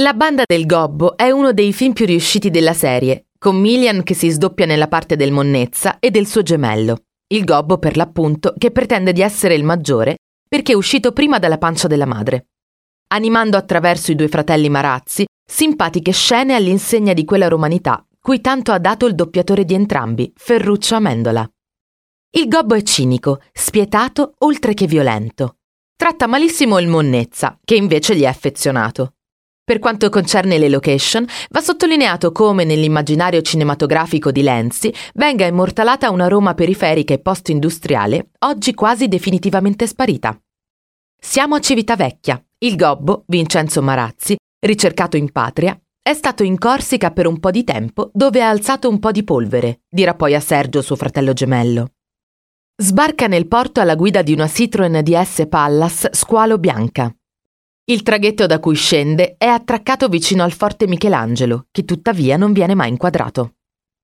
La banda del Gobbo è uno dei film più riusciti della serie, con Milian che si sdoppia nella parte del Monnezza e del suo gemello, il Gobbo per l'appunto che pretende di essere il maggiore perché è uscito prima dalla pancia della madre. Animando attraverso i due fratelli Marazzi simpatiche scene all'insegna di quella romanità cui tanto ha dato il doppiatore di entrambi, Ferruccio Amendola. Il Gobbo è cinico, spietato oltre che violento. Tratta malissimo il Monnezza, che invece gli è affezionato. Per quanto concerne le location, va sottolineato come nell'immaginario cinematografico di Lenzi venga immortalata una Roma periferica e post-industriale, oggi quasi definitivamente sparita. Siamo a Civitavecchia. Il gobbo, Vincenzo Marazzi, ricercato in patria, è stato in Corsica per un po' di tempo dove ha alzato un po' di polvere, dirà poi a Sergio suo fratello gemello. Sbarca nel porto alla guida di una Citroen DS Pallas squalo bianca. Il traghetto da cui scende è attraccato vicino al forte Michelangelo, che tuttavia non viene mai inquadrato.